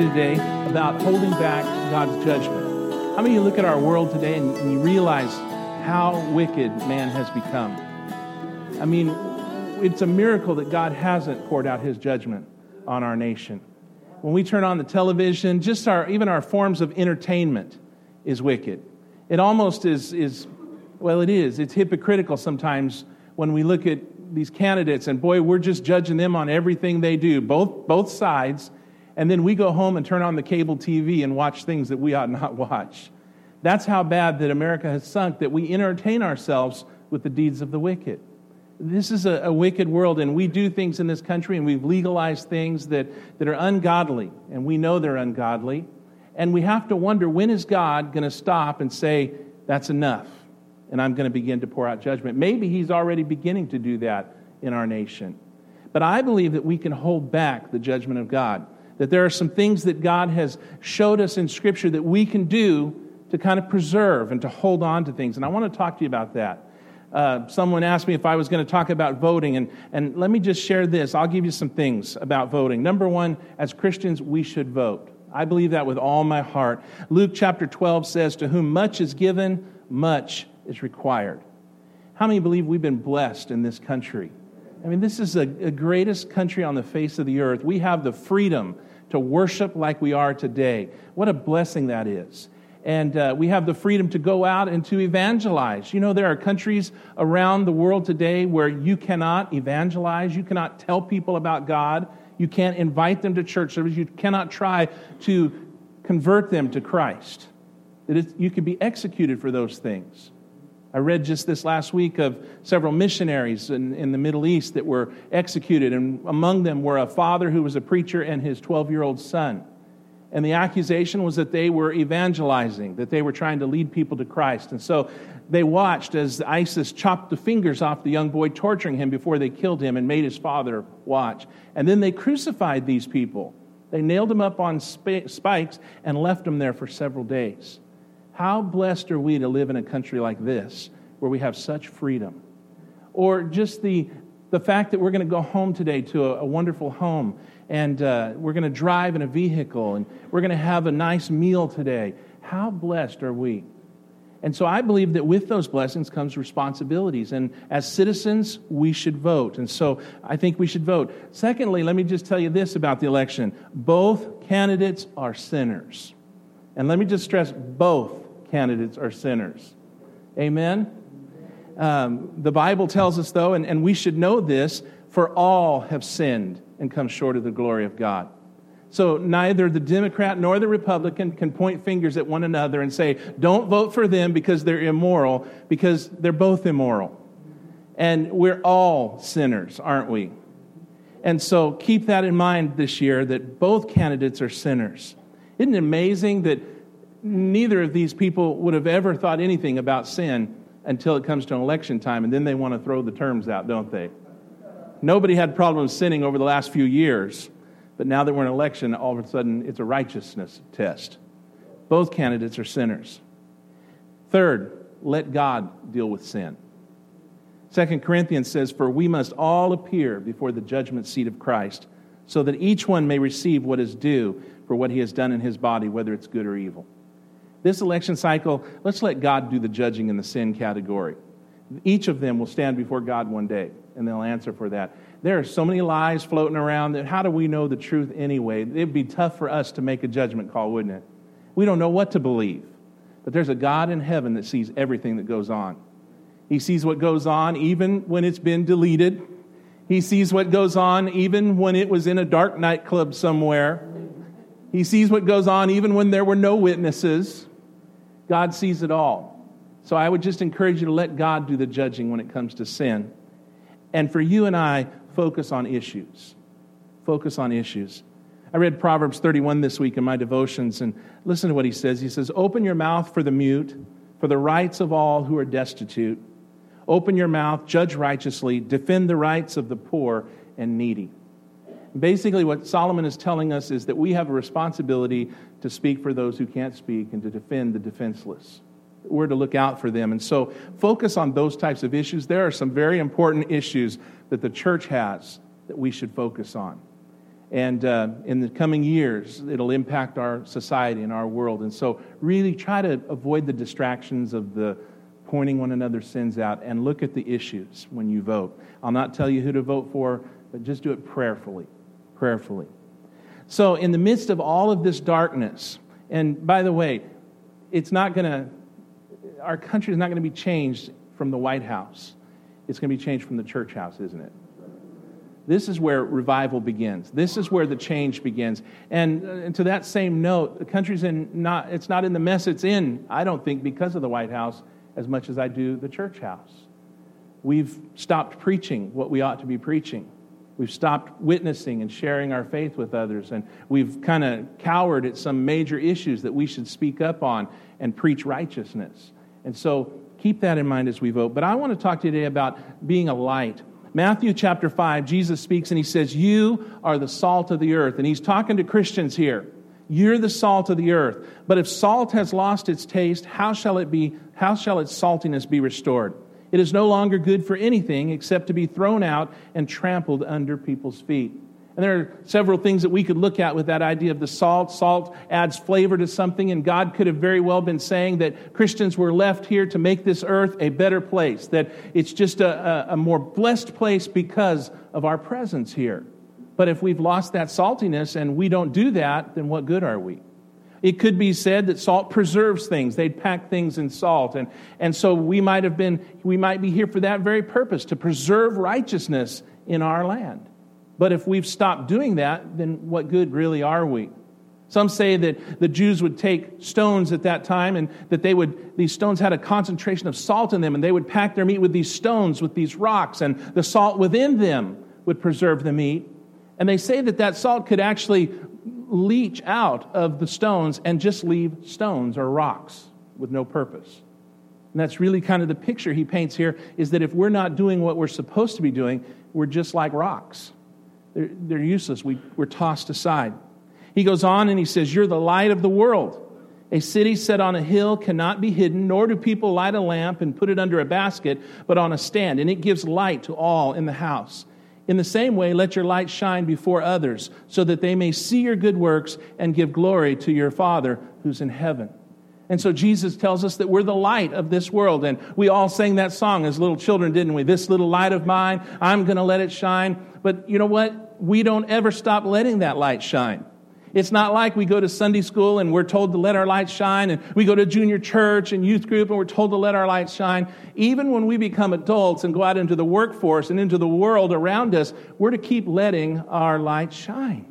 you today about holding back God's judgment. How many of you look at our world today and, and you realize how wicked man has become? I mean, it's a miracle that God hasn't poured out his judgment on our nation. When we turn on the television, just our, even our forms of entertainment is wicked. It almost is, is, well, it is. It's hypocritical sometimes when we look at these candidates and boy, we're just judging them on everything they do, both, both sides. And then we go home and turn on the cable TV and watch things that we ought not watch. That's how bad that America has sunk, that we entertain ourselves with the deeds of the wicked. This is a, a, wicked world, and we do things in this country, and we've legalized things that, that are ungodly, and we know they're ungodly. And we have to wonder when is God going to stop and say, That's enough, and I'm going to begin to pour out judgment? Maybe He's already beginning to do that in our nation. But I believe that we can hold back the judgment of God, that there are some things that God has showed us in Scripture that we can do to kind of preserve and to hold on to things. And I want to talk to you about that. Uh, someone asked me if I was going to talk about voting, and, and let me just share this. I'll give you some things about voting. Number one, as Christians, we should vote. I believe that with all my heart. Luke chapter 12 says, To whom much is given, much is required. How many believe we've been blessed in this country? I mean, this is the greatest country on the face of the earth. We have the freedom to worship like we are today. What a blessing that is and uh, we have the freedom to go out and to evangelize. You know, there are countries around the world today where you cannot evangelize, you cannot tell people about God, you can't invite them to church service, you cannot try to convert them to Christ. You can be executed for those things. I read just this last week of several missionaries in, in the Middle East that were executed, and among them were a father who was a preacher and his 12 year old son. And the accusation was that they were evangelizing, that they were trying to lead people to Christ. And so they watched as ISIS chopped the fingers off the young boy, torturing him before they killed him and made his father watch. And then they crucified these people. They nailed them up on spikes and left them there for several days. How blessed are we to live in a country like this where we have such freedom? Or just the, the fact that we're going to go home today to a, a wonderful home and uh, we're going to drive in a vehicle and we're going to have a nice meal today. How blessed are we? And so I believe that with those blessings comes responsibilities. And as citizens, we should vote. And so I think we should vote. Secondly, let me just tell you this about the election both candidates are sinners. And let me just stress both candidates are sinners. Amen? Um, the Bible tells us, though, and, and we should know this, for all have sinned and come short of the glory of God. So neither the Democrat nor the Republican can point fingers at one another and say, don't vote for them because they're immoral, because they're both immoral. And we're all sinners, aren't we? And so keep that in mind this year that both candidates are sinners. Isn't it amazing that neither of these people would have ever thought anything about sin until it comes to an election time, and then they want to throw the terms out, don't they? Nobody had problems sinning over the last few years, but now that we're in election, all of a sudden it's a righteousness test. Both candidates are sinners. Third, let God deal with sin. Second Corinthians says, For we must all appear before the judgment seat of Christ, so that each one may receive what is due for what he has done in his body, whether it's good or evil. This election cycle, let's let God do the judging in the sin category. Each of them will stand before God one day and they'll answer for that. There are so many lies floating around that how do we know the truth anyway? It'd be tough for us to make a judgment call, wouldn't it? We don't know what to believe. But there's a God in heaven that sees everything that goes on. He sees what goes on even when it's been deleted. He sees what goes on even when it was in a dark nightclub somewhere. He sees what goes on even when there were no witnesses. God sees it all. So I would just encourage you to let God do the judging when it comes to sin. And for you and I, focus on issues. Focus on issues. I read Proverbs 31 this week in my devotions, and listen to what he says. He says, Open your mouth for the mute, for the rights of all who are destitute. Open your mouth, judge righteously, defend the rights of the poor and needy. Basically, what Solomon is telling us is that we have a responsibility to speak for those who can't speak and to defend the defenseless we're to look out for them. And so focus on those types of issues. There are some very important issues that the church has that we should focus on. And uh, in the coming years, it'll impact our society and our world. And so, really try to avoid the distractions of the pointing one another's sins out and look at the issues when you vote. I'll not tell you who to vote for, but just do it prayerfully. Prayerfully. So, in the midst of all of this darkness, and by the way, it's not going to, our country is not going to be changed from the White House. It's going to be changed from the church house, isn't it? This is where revival begins. This is where the change begins. And, uh, and to that same note, the country's in not, it's not in the mess it's in, I don't think, because of the White House as much as I do the church house. We've stopped preaching what we ought to be preaching. We've stopped witnessing and sharing our faith with others, and we've kind of cowered at some major issues that we should speak up on and preach righteousness. And so keep that in mind as we vote. But I want to talk to you today about being a light. Matthew chapter 5, Jesus speaks and he says, You are the salt of the earth. And he's talking to Christians here. You're the salt of the earth. But if salt has lost its taste, how shall it be, how shall its saltiness be restored? It is no longer good for anything except to be thrown out and trampled under people's feet. And there are several things that we could look at with that idea of the salt. Salt adds flavor to something, and God could have very well been saying that Christians were left here to make this earth a better place, that it's just a, a, a more blessed place because of our presence here. But if we've lost that saltiness and we don't do that, then what good are we? It could be said that salt preserves things. They'd pack things in salt. And, and so we might have been, we might be here for that very purpose, to preserve righteousness in our land. But if we've stopped doing that, then what good really are we? Some say that the Jews would take stones at that time and that they would, these stones had a concentration of salt in them and they would pack their meat with these stones, with these rocks, and the salt within them would preserve the meat. And they say that that salt could actually leach out of the stones and just leave stones or rocks with no purpose. And that's really kind of the picture he paints here is that if we're not doing what we're supposed to be doing, we're just like rocks. They're, they're useless. We, we're tossed aside. He goes on and he says, You're the light of the world. A city set on a hill cannot be hidden, nor do people light a lamp and put it under a basket, but on a stand, and it gives light to all in the house. In the same way, let your light shine before others, so that they may see your good works and give glory to your Father who's in heaven. And so Jesus tells us that we're the light of this world. And we all sang that song as little children, didn't we? This little light of mine, I'm going to let it shine. But you know what? We don't ever stop letting that light shine. It's not like we go to Sunday school and we're told to let our light shine, and we go to junior church and youth group and we're told to let our light shine. Even when we become adults and go out into the workforce and into the world around us, we're to keep letting our light shine.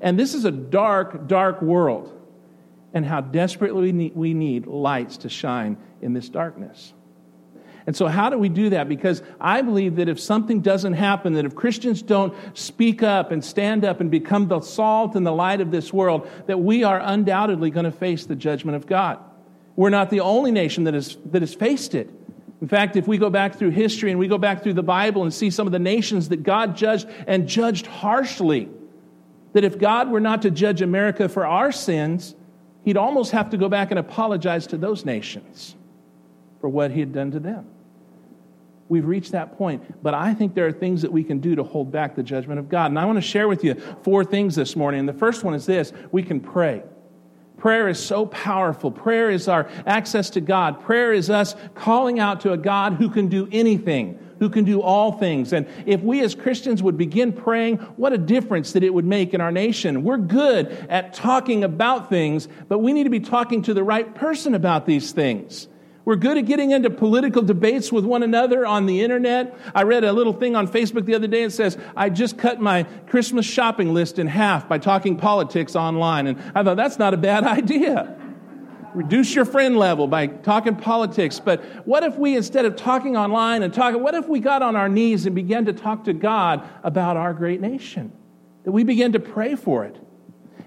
And this is a dark, dark world, and how desperately we need, lights to shine in this darkness. And so, how do we do that? Because I believe that if something doesn't happen, that if Christians don't speak up and stand up and become the salt and the light of this world, that we are undoubtedly going to face the judgment of God. We're not the only nation that, is, that has faced it. In fact, if we go back through history and we go back through the Bible and see some of the nations that God judged and judged harshly, that if God were not to judge America for our sins, he'd almost have to go back and apologize to those nations for what he had done to them. We've reached that point. But I think there are things that we can do to hold back the judgment of God. And I want to share with you four things this morning. And the first one is this we can pray. Prayer is so powerful. Prayer is our access to God. Prayer is us calling out to a God who can do anything, who can do all things. And if we as Christians would begin praying, what a difference that it would make in our nation. We're good at talking about things, but we need to be talking to the right person about these things. We're good at getting into political debates with one another on the internet. I read a little thing on Facebook the other day. It says, I just cut my Christmas shopping list in half by talking politics online. And I thought, that's not a bad idea. Reduce your friend level by talking politics. But what if we, instead of talking online and talking, what if we got on our knees and began to talk to God about our great nation? That we begin to pray for it.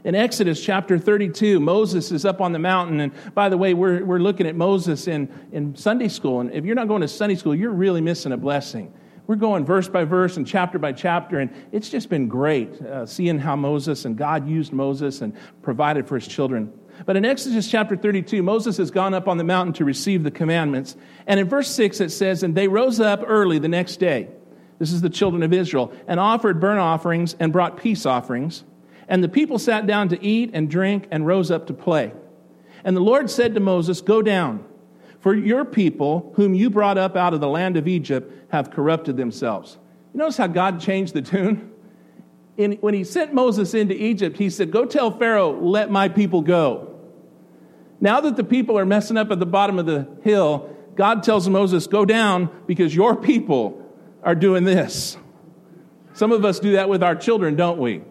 In Exodus chapter 32, Moses is up on the mountain. And by the way, we're, we're looking at Moses in, in Sunday school. And if you're not going to Sunday school, you're really missing a blessing. We're going verse by verse and chapter by chapter. And it's just been great uh, seeing how Moses and God used Moses and provided for his children. But in Exodus chapter 32, Moses has gone up on the mountain to receive the commandments. And in verse 6, it says, And they rose up early the next day This is the children of Israel, and offered burnt offerings and brought peace offerings. And the people sat down to eat and drink and rose up to play. And the Lord said to Moses, Go down, for your people, whom you brought up out of the land of Egypt, have corrupted themselves. You notice how God changed the tune? In, when he sent Moses into Egypt, he said, Go tell Pharaoh, let my people go. Now that the people are messing up at the bottom of the hill, God tells Moses, Go down because your people are doing this. Some of us do that with our children, don't we?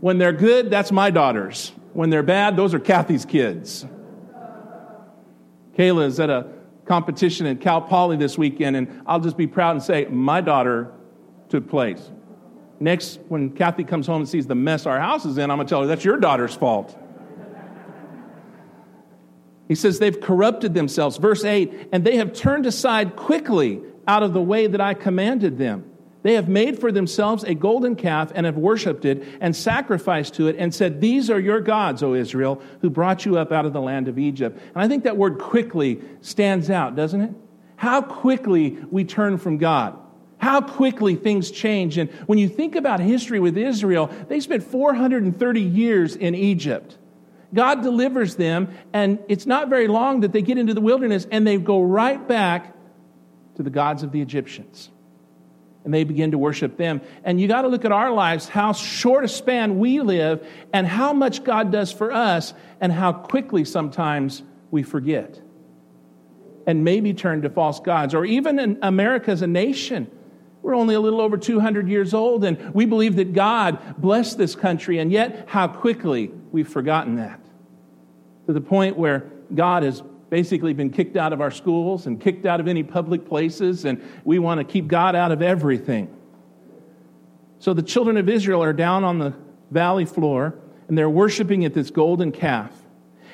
When they're good, that's my daughters. When they're bad, those are Kathy's kids. Kayla is at a competition in Cal Poly this weekend, and I'll just be proud and say, my daughter took place. Next, when Kathy comes home and sees the mess our house is in, I'm going to tell her, that's your daughter's fault. He says they've corrupted themselves. Verse 8, and they have turned aside quickly out of the way that I commanded them. They have made for themselves a golden calf and have worshipped it and sacrificed to it and said, These are your gods, O Israel, who brought you up out of the land of Egypt. And I think that word quickly stands out, doesn't it? How quickly we turn from God. How quickly things change. And when you think about history with Israel, they spent 430 years in Egypt. God delivers them, and it's not very long that they get into the wilderness and they go right back to the gods of the Egyptians and they begin to worship them. And you got to look at our lives, how short a span we live, and how much God does for us, and how quickly sometimes we forget and maybe turn to false gods. Or even in America as a nation, we're only a little over 200 years old, and we believe that God blessed this country, and yet how quickly we've forgotten that. To the point where God has basically been kicked out of our schools and kicked out of any public places, and we want to keep God out of everything. So the children of Israel are down on the valley floor, and they're worshiping at this golden calf.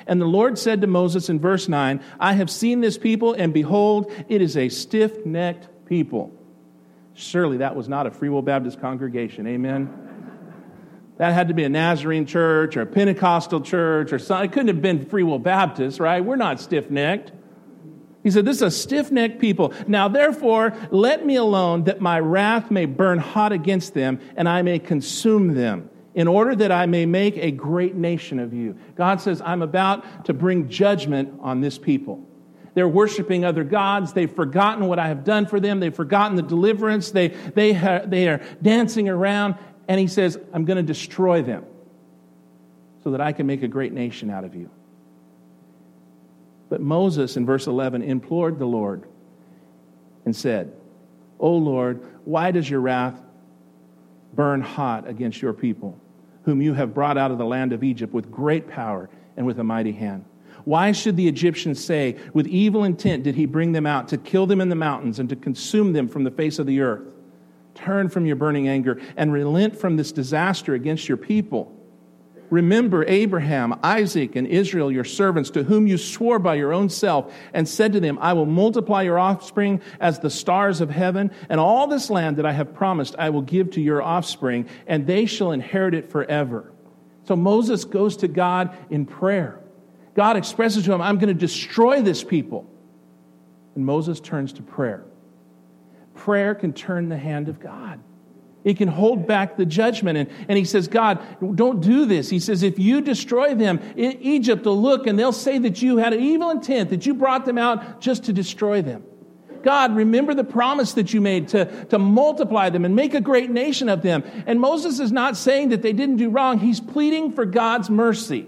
And the Lord said to Moses in verse 9, I have seen this people, and behold, it is a stiff necked people. Surely that was not a Free Will Baptist congregation. Amen. That had to be a Nazarene church or a Pentecostal church or something. It couldn't have been Free Will Baptist, right? We're not stiff necked. He said, This is a stiff necked people. Now, therefore, let me alone that my wrath may burn hot against them and I may consume them, in order that I may make a great nation of you. God says, I'm about to bring judgment on this people. They're worshiping other gods. They've forgotten what I have done for them. They've forgotten the deliverance. They, they, ha- they are dancing around and he says, I'm going to destroy them so that I can make a great nation out of you. But Moses, in verse 11, implored the Lord and said, O Lord, why does your wrath burn hot against your people, whom you have brought out of the land of Egypt with great power and with a mighty hand? Why should the Egyptians say, With evil intent did he bring them out to kill them in the mountains and to consume them from the face of the earth? Turn from your burning anger and relent from this disaster against your people. Remember Abraham, Isaac, and Israel, your servants, to whom you swore by your own self, and said to them, I will multiply your offspring as the stars of heaven, and all this land that I have promised I will give to your offspring, and they shall inherit it forever. So Moses goes to God in prayer. God expresses to him, I'm going to destroy this people. And Moses turns to prayer prayer can turn the hand of God. It can hold back the judgment. And, and he says, God, don't do this. He says, if you destroy them, Egypt will look and they'll say that you had an evil intent, that you brought them out just to destroy them. God, remember the promise that you made to, to multiply them and make a great nation of them. And Moses is not saying that they didn't do wrong, he's pleading for God's mercy.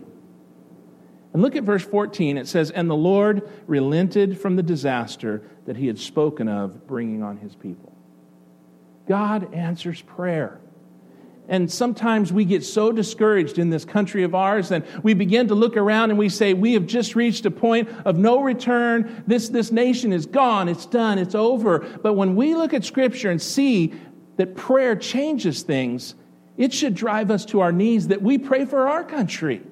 And look at verse 14. It says, And the Lord relented from the disaster that he had spoken of bringing on his people. God answers prayer. And sometimes we get so discouraged in this country of ours, and we begin to look around and we say, We have just reached a point of no return. This, this nation is gone. It's done. It's over. But when we look at Scripture and see that prayer changes things, it should drive us to our knees that we pray for our country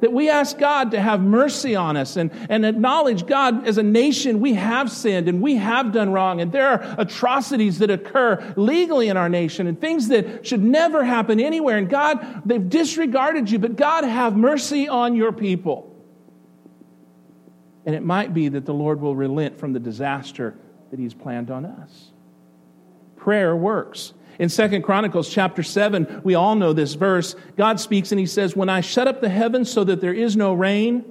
that we ask God to have mercy on us and, and acknowledge God as a nation, we have sinned and we have done wrong, and there are atrocities that occur legally in our nation and things that should never happen anywhere. And God, they've disregarded you, but God, have mercy on your people. And it might be that the Lord will relent from the disaster that He's planned on us. prayer works. In Second Chronicles chapter 7, we all know this verse. God speaks and he says, When I shut up the heavens so that there is no rain,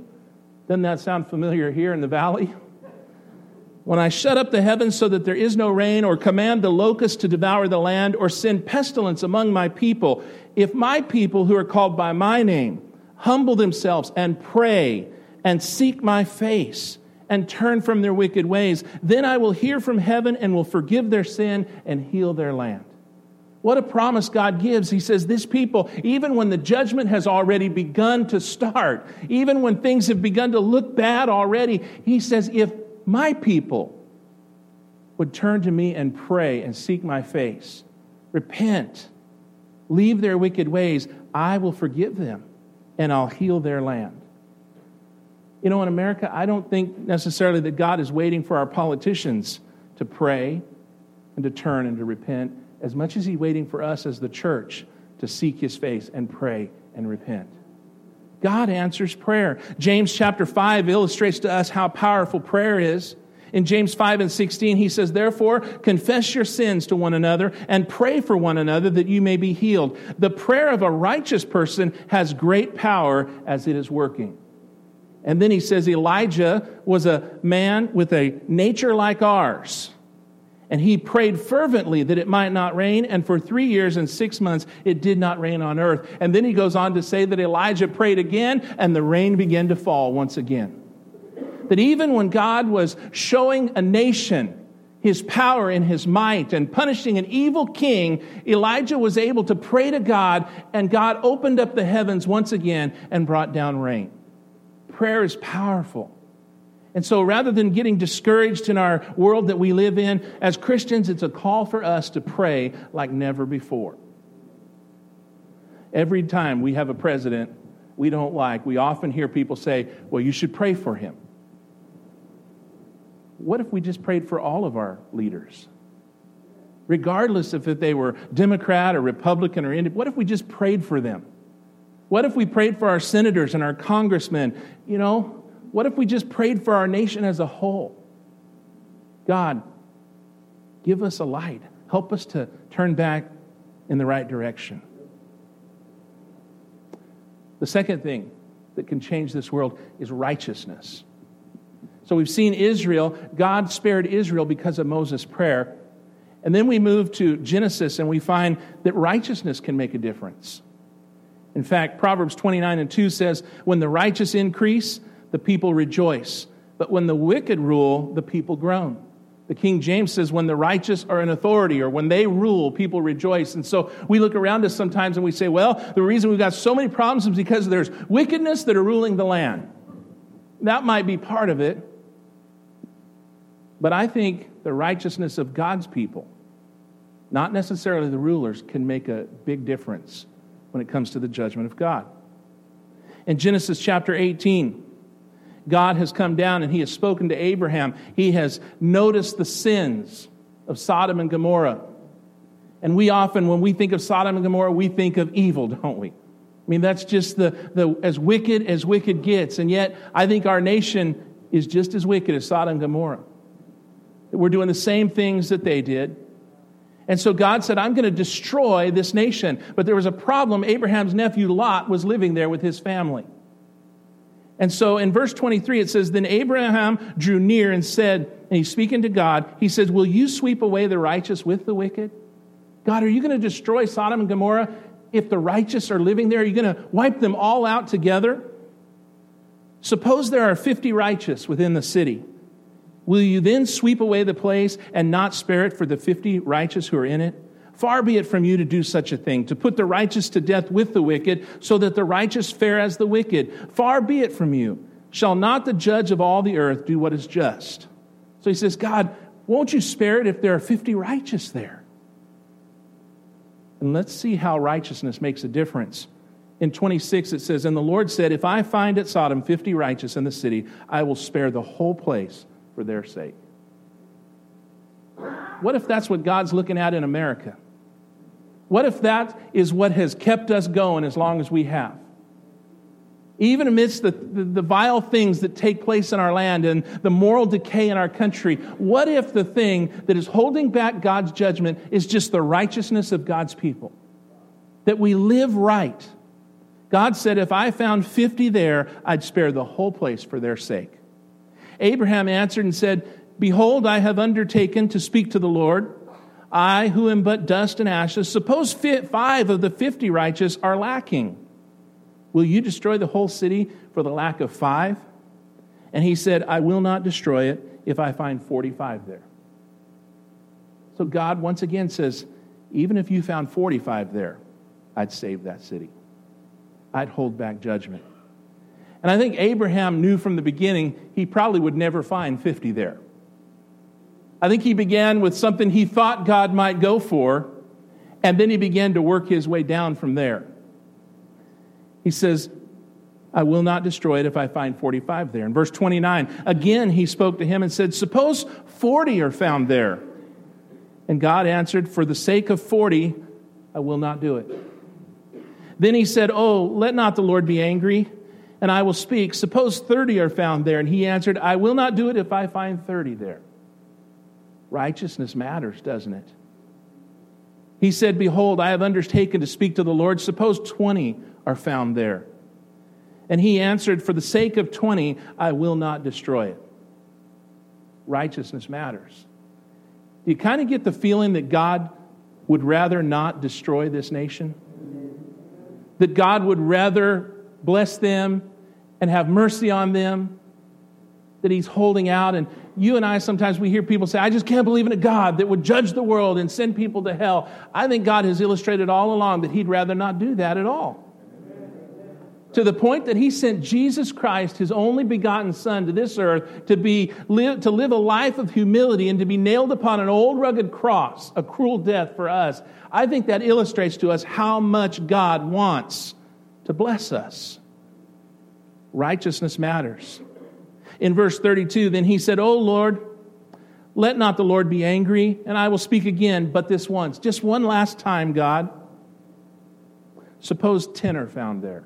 doesn't that sound familiar here in the valley? When I shut up the heavens so that there is no rain, or command the locust to devour the land, or send pestilence among my people, if my people who are called by my name humble themselves and pray and seek my face and turn from their wicked ways, then I will hear from heaven and will forgive their sin and heal their land. What a promise God gives. He says, This people, even when the judgment has already begun to start, even when things have begun to look bad already, He says, If my people would turn to me and pray and seek my face, repent, leave their wicked ways, I will forgive them and I'll heal their land. You know, in America, I don't think necessarily that God is waiting for our politicians to pray and to turn and to repent as much as He's waiting for us as the church to seek His face and pray and repent. God answers prayer. James chapter 5 illustrates to us how powerful prayer is. In James 5 and 16, he says, Therefore, confess your sins to one another and pray for one another that you may be healed. The prayer of a righteous person has great power as it is working. And then he says, Elijah was a man with a nature like ours. And he prayed fervently that it might not rain, and for three years and six months it did not rain on earth. And then he goes on to say that Elijah prayed again, and the rain began to fall once again that even when God was showing a nation his power and his might and punishing an evil king, Elijah was able to pray to God, and God opened up the heavens once again and brought down rain. Prayer is powerful. And so rather than getting discouraged in our world that we live in, as Christians, it's a call for us to pray like never before. Every time we have a president we don't like, we often hear people say, Well, you should pray for him what if we just prayed for all of our leaders? Regardless if they were Democrat or Republican or Indian, what if we just prayed for them? What if we prayed for our senators and our congressmen? You know, what if we just prayed for our nation as a whole? God, give us a light. Help us to turn back in the right direction. The second thing that can change this world is righteousness. So we've seen Israel, God spared Israel because of Moses' prayer. And then we move to Genesis and we find that righteousness can make a difference. In fact, Proverbs 29 and 2 says, When the righteous increase, the people rejoice. But when the wicked rule, the people groan. The King James says, when the righteous are in authority or when they rule, people rejoice. And so we look around us sometimes and we say, well, the reason we've got so many problems is because there's wickedness that are ruling the land. That might be part of it. But I think the righteousness of God's people, not necessarily the rulers, can make a big difference when it comes to the judgment of God. In Genesis chapter 18, God has come down and he has spoken to Abraham. He has noticed the sins of Sodom and Gomorrah. And we often, when we think of Sodom and Gomorrah, we think of evil, don't we? I mean, that's just the, the as wicked as wicked gets. And yet, I think our nation is just as wicked as Sodom and Gomorrah. We're doing the same things that they did. And so God said, I'm going to destroy this nation. But there was a problem. Abraham's nephew Lot was living there with his family. And so in verse 23, it says, Then Abraham drew near and said, and he's speaking to God, he says, Will you sweep away the righteous with the wicked? God, are you going to destroy Sodom and Gomorrah if the righteous are living there? Are you going to wipe them all out together? Suppose there are 50 righteous within the city. Will you then sweep away the place and not spare it for the 50 righteous who are in it? Far be it from you to do such a thing, to put the righteous to death with the wicked, so that the righteous fare as the wicked. Far be it from you. Shall not the judge of all the earth do what is just? So he says, God, won't you spare it if there are 50 righteous there? And let's see how righteousness makes a difference. In 26, it says, And the Lord said, If I find at Sodom 50 righteous in the city, I will spare the whole place for their sake. What if that's what God's looking at in America? What if that is what has kept us going as long as we have? even amidst the, the, the, vile things that take place in our land and the moral decay in our country, what if the thing that is holding back God's judgment is just the righteousness of God's people? That we live right. God said, if I found 50 there, I'd spare the whole place for their sake. Abraham answered and said, Behold, I have undertaken to speak to the Lord. I, who am but dust and ashes, suppose five of the 50 righteous are lacking. Will you destroy the whole city for the lack of five? And he said, I will not destroy it if I find 45 there. So God once again says, even if you found 45 there, I'd save that city. I'd hold back judgment. And I think Abraham knew from the beginning he probably would never find 50 there. I think he began with something he thought God might go for, and then he began to work his way down from there. He says, I will not destroy it if I find 45 there. In verse 29, again he spoke to him and said, Suppose 40 are found there. And God answered, For the sake of 40, I will not do it. Then he said, Oh, let not the Lord be angry, and I will speak. Suppose 30 are found there. And he answered, I will not do it if I find 30 there. Righteousness matters, doesn't it? He said, Behold, I have undertaken to speak to the Lord. Suppose 20 are found there. And he answered, For the sake of 20, I will not destroy it. Righteousness matters. Do you kind of get the feeling that God would rather not destroy this nation? That God would rather bless them and have mercy on them? That he's holding out. And you and I sometimes we hear people say, I just can't believe in a God that would judge the world and send people to hell. I think God has illustrated all along that he'd rather not do that at all to the point that he sent Jesus Christ, his only begotten Son, to this earth to, be, live, to live a life of humility and to be nailed upon an old rugged cross, a cruel death for us. I think that illustrates to us how much God wants to bless us. Righteousness matters. In verse 32, then he said, Oh Lord, let not the Lord be angry, and I will speak again, but this once. Just one last time, God. Suppose 10 are found there.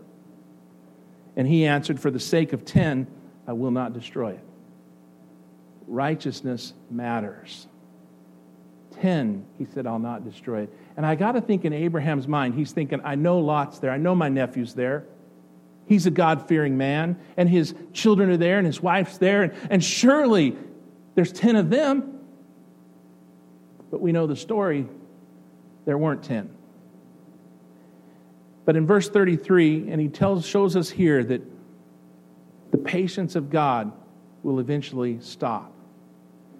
And he answered, For the sake of ten, I will not destroy it. Righteousness matters. Ten, he said, I'll not destroy it. And I got to think in Abraham's mind, he's thinking, I know Lot's there. I know my nephew's there. He's a God fearing man, and his children are there, and his wife's there, and, and surely there's 10 of them. But we know the story, there weren't 10. But in verse 33, and he tells, shows us here that the patience of God will eventually stop,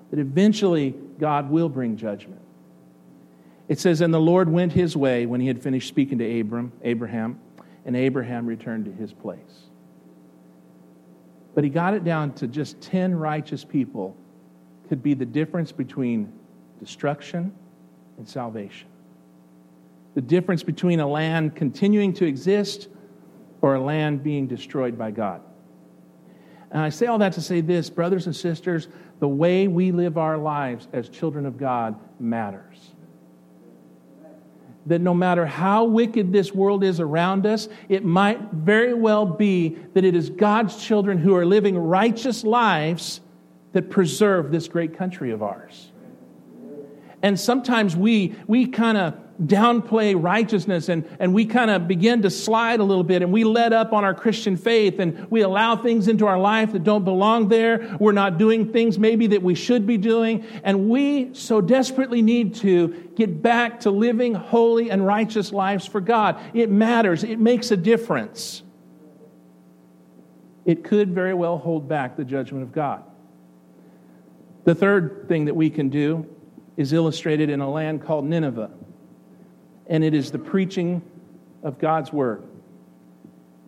that eventually God will bring judgment. It says, And the Lord went his way when he had finished speaking to Abram, Abraham, and Abraham returned to his place. But he got it down to just 10 righteous people could be the difference between destruction and salvation the difference between a land continuing to exist or a land being destroyed by God. And I say all that to say this, brothers and sisters, the way we live our lives as children of God matters. That no matter how wicked this world is around us, it might very well be that it is God's children who are living righteous lives that preserve this great country of ours. And sometimes we, we kind of downplay righteousness and, and we kind of begin to slide a little bit and we let up on our Christian faith and we allow things into our life that don't belong there. We're not doing things maybe that we should be doing. And we so desperately need to get back to living holy and righteous lives for God. It matters, it makes a difference. It could very well hold back the judgment of God. The third thing that we can do is illustrated in a land called Nineveh and it is the preaching of God's word.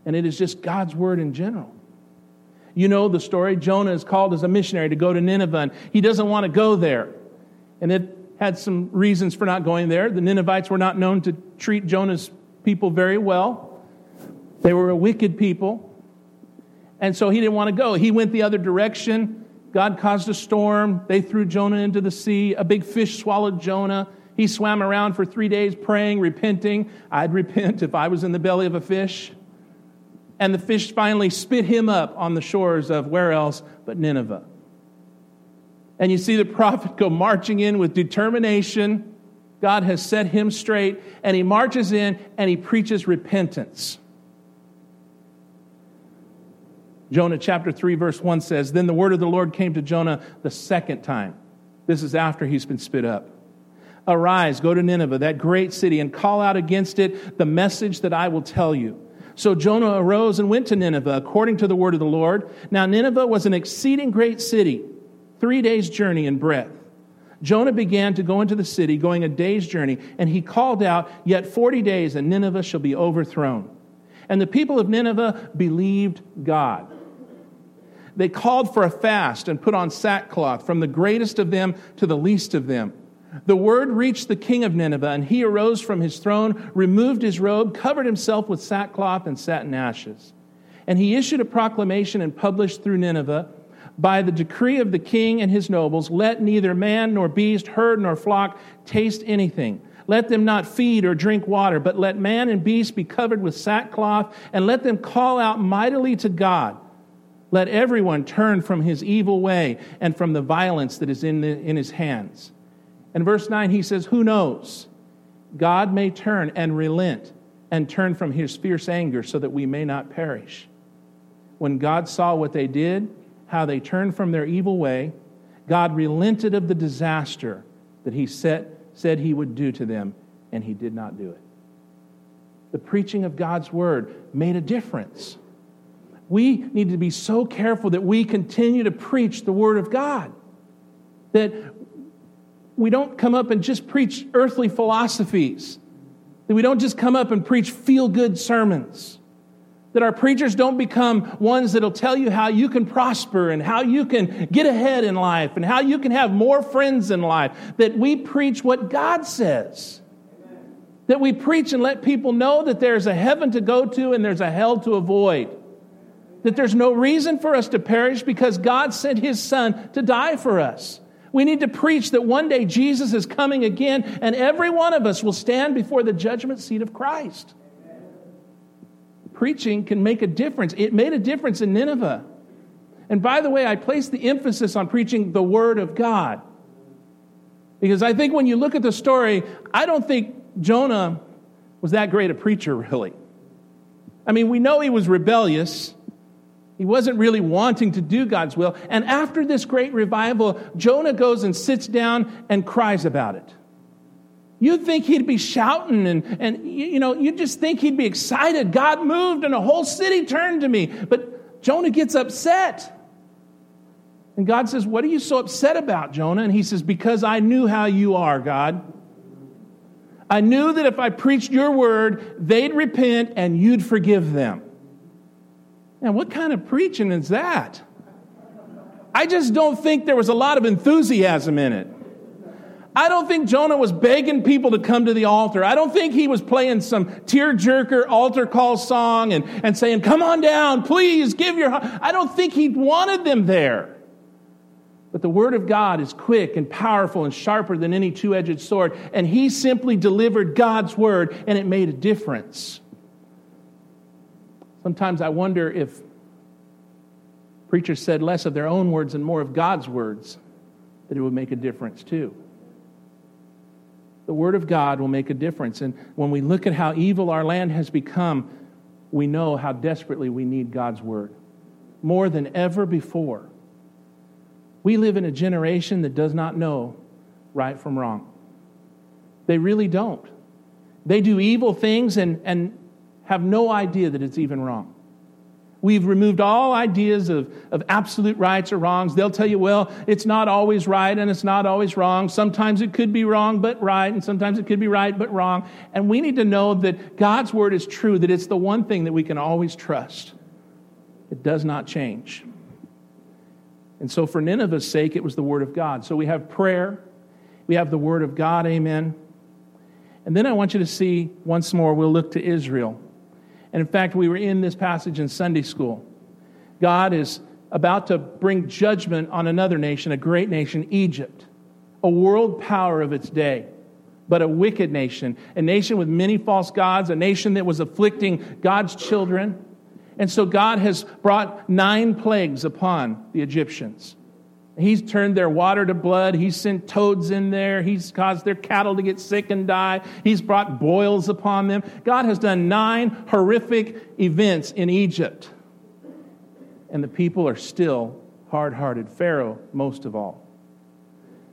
And it is just God's word in general. You know the story. Jonah is called as a missionary to go to Nineveh, and he doesn't want to go there. And it had some reasons for not going there. The Ninevites were not known to treat Jonah's people very well, they were a wicked people. And so he didn't want to go. He went the other direction. God caused a storm. They threw Jonah into the sea. A big fish swallowed Jonah. He swam around for three days praying, repenting. I'd repent if I was in the belly of a fish. And the fish finally spit him up on the shores of where else but Nineveh. And you see the prophet go marching in with determination. God has set him straight, and he marches in and he preaches repentance. Jonah chapter 3, verse 1 says, Then the word of the Lord came to Jonah the second time. This is after he's been spit up. Arise, go to Nineveh, that great city, and call out against it the message that I will tell you. So Jonah arose and went to Nineveh according to the word of the Lord. Now, Nineveh was an exceeding great city, three days' journey in breadth. Jonah began to go into the city, going a day's journey, and he called out, Yet 40 days, and Nineveh shall be overthrown. And the people of Nineveh believed God. They called for a fast and put on sackcloth, from the greatest of them to the least of them. The word reached the king of Nineveh, and he arose from his throne, removed his robe, covered himself with sackcloth, and sat in ashes. And he issued a proclamation and published through Nineveh by the decree of the king and his nobles let neither man nor beast, herd nor flock taste anything. Let them not feed or drink water, but let man and beast be covered with sackcloth, and let them call out mightily to God. Let everyone turn from his evil way and from the violence that is in, the, in his hands. And verse 9, he says, Who knows? God may turn and relent and turn from his fierce anger so that we may not perish. When God saw what they did, how they turned from their evil way, God relented of the disaster that he set, said he would do to them, and he did not do it. The preaching of God's word made a difference. We need to be so careful that we continue to preach the word of God. That we don't come up and just preach earthly philosophies, that we don't just come up and preach feel good sermons, that our preachers don't become ones that'll tell you how you can prosper and how you can get ahead in life and how you can have more friends in life, that we preach what God says. That we preach and let people know that there's a heaven to go to and there's a hell to avoid. That there's no reason for us to perish because God sent his son to die for us. We need to preach that one day Jesus is coming again, and every one of us will stand before the judgment seat of Christ. Preaching can make a difference. It made a difference in Nineveh. And by the way, I place the emphasis on preaching the Word of God. Because I think when you look at the story, I don't think Jonah was that great a preacher, really. I mean, we know he was rebellious. He wasn't really wanting to do God's will. And after this great revival, Jonah goes and sits down and cries about it. You'd think he'd be shouting and, and you know, you'd just think he'd be excited. God moved and a whole city turned to me. But Jonah gets upset. And God says, What are you so upset about, Jonah? And he says, Because I knew how you are, God. I knew that if I preached your word, they'd repent and you'd forgive them. And what kind of preaching is that? I just don't think there was a lot of enthusiasm in it. I don't think Jonah was begging people to come to the altar. I don't think he was playing some tear-jerker altar call song and, and saying, come on down, please give your. I don't think he wanted them there. But the word of God is quick and powerful and sharper than any two-edged sword. And he simply delivered God's word and it made a difference. Sometimes I wonder if preachers said less of their own words and more of God's words, that it would make a difference too. The Word of God will make a difference. And when we look at how evil our land has become, we know how desperately we need God's Word more than ever before. We live in a generation that does not know right from wrong. They really don't. They do evil things and, and have no idea that it's even wrong. We've removed all ideas of, of absolute rights or wrongs. They'll tell you, well, it's not always right and it's not always wrong. Sometimes it could be wrong but right, and sometimes it could be right but wrong. And we need to know that God's word is true, that it's the one thing that we can always trust. It does not change. And so, for Nineveh's sake, it was the word of God. So we have prayer, we have the word of God, amen. And then I want you to see once more, we'll look to Israel. And in fact, we were in this passage in Sunday school. God is about to bring judgment on another nation, a great nation, Egypt, a world power of its day, but a wicked nation, a nation with many false gods, a nation that was afflicting God's children. And so God has brought nine plagues upon the Egyptians. He's turned their water to blood. He's sent toads in there. He's caused their cattle to get sick and die. He's brought boils upon them. God has done nine horrific events in Egypt. And the people are still hard hearted. Pharaoh, most of all.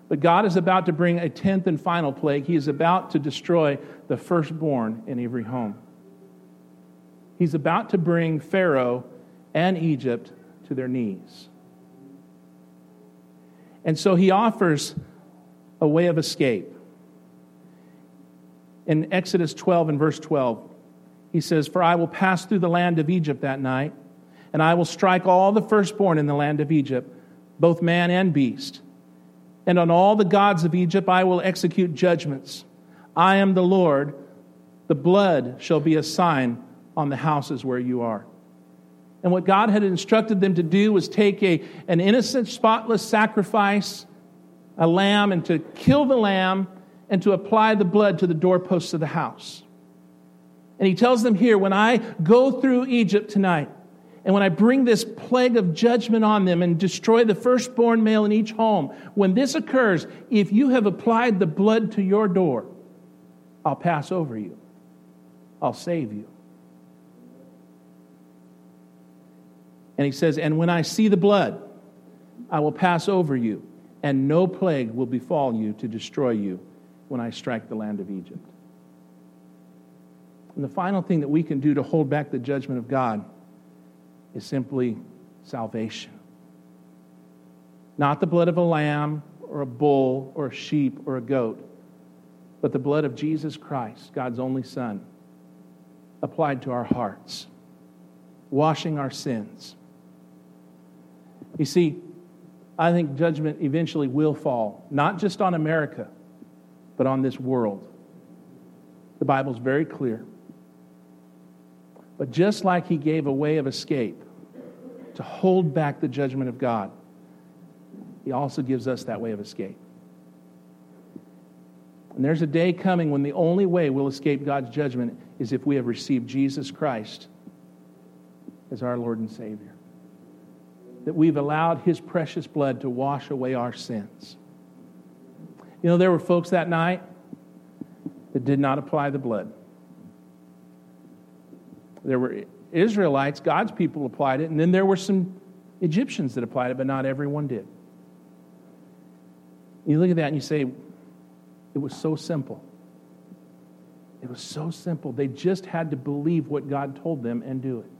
But God is about to bring a tenth and final plague. He is about to destroy the firstborn in every home. He's about to bring Pharaoh and Egypt to their knees. And so he offers a way of escape. In Exodus 12 and verse 12, he says, For I will pass through the land of Egypt that night, and I will strike all the firstborn in the land of Egypt, both man and beast. And on all the gods of Egypt I will execute judgments. I am the Lord. The blood shall be a sign on the houses where you are. And what God had instructed them to do was take a, an innocent, spotless sacrifice, a lamb, and to kill the lamb and to apply the blood to the doorposts of the house. And he tells them here when I go through Egypt tonight, and when I bring this plague of judgment on them and destroy the firstborn male in each home, when this occurs, if you have applied the blood to your door, I'll pass over you. I'll save you. And he says, And when I see the blood, I will pass over you, and no plague will befall you to destroy you when I strike the land of Egypt. And the final thing that we can do to hold back the judgment of God is simply salvation. Not the blood of a lamb or a bull or a sheep or a goat, but the blood of Jesus Christ, God's only Son, applied to our hearts, washing our sins you see, I think judgment eventually will fall, not just on America, but on this world. The Bible's very clear. But just like he gave a way of escape to hold back the judgment of God, he also gives us that way of escape. And there's a day coming when the only way we'll escape God's judgment is if we have received Jesus Christ as our Lord and Savior that we've allowed his precious blood to wash away our sins. You know, there were folks that night that did not apply the blood. There were Israelites, God's people applied it, and then there were some Egyptians that applied it, but not everyone did. You look at that and you say, it was so simple. It was so simple. They just had to believe what God told them and do it.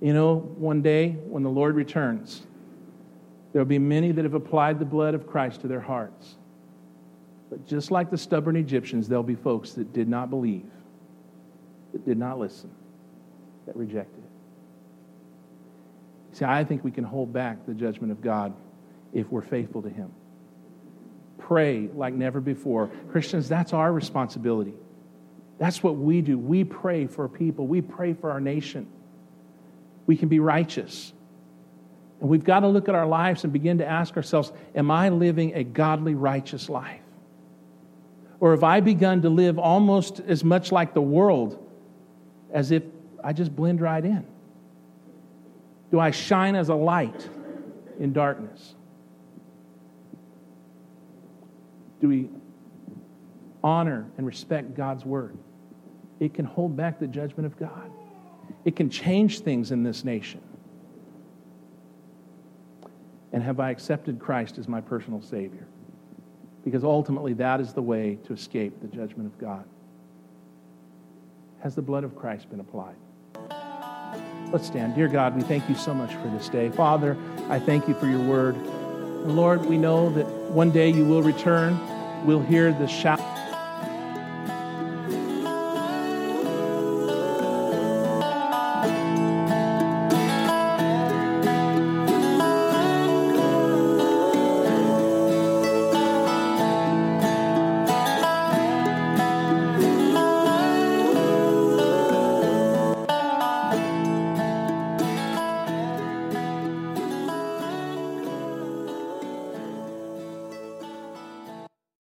You know, one day when the Lord returns, there will be many that have applied the blood of Christ to their hearts. But just like the stubborn Egyptians, there'll be folks that did not believe, that did not listen, that rejected. See, I think we can hold back the judgment of God if we're faithful to Him. Pray like never before. Christians, that's our responsibility. That's what we do. We pray for people, we pray for our nation we can be righteous. And we've got to look at our lives and begin to ask ourselves Am I living a godly, righteous life? Or have I begun to live almost as much like the world as if I just blend right in? Do I shine as a light in darkness? Do we honor and respect God's word? It can hold back the judgment of God. It can change things in this nation. And have I accepted Christ as my personal Savior? Because ultimately, that is the way to escape the judgment of God. Has the blood of Christ been applied? Let's stand. Dear God, we thank you so much for this day. Father, I thank you for your word. And Lord, we know that one day you will return. We'll hear the shout.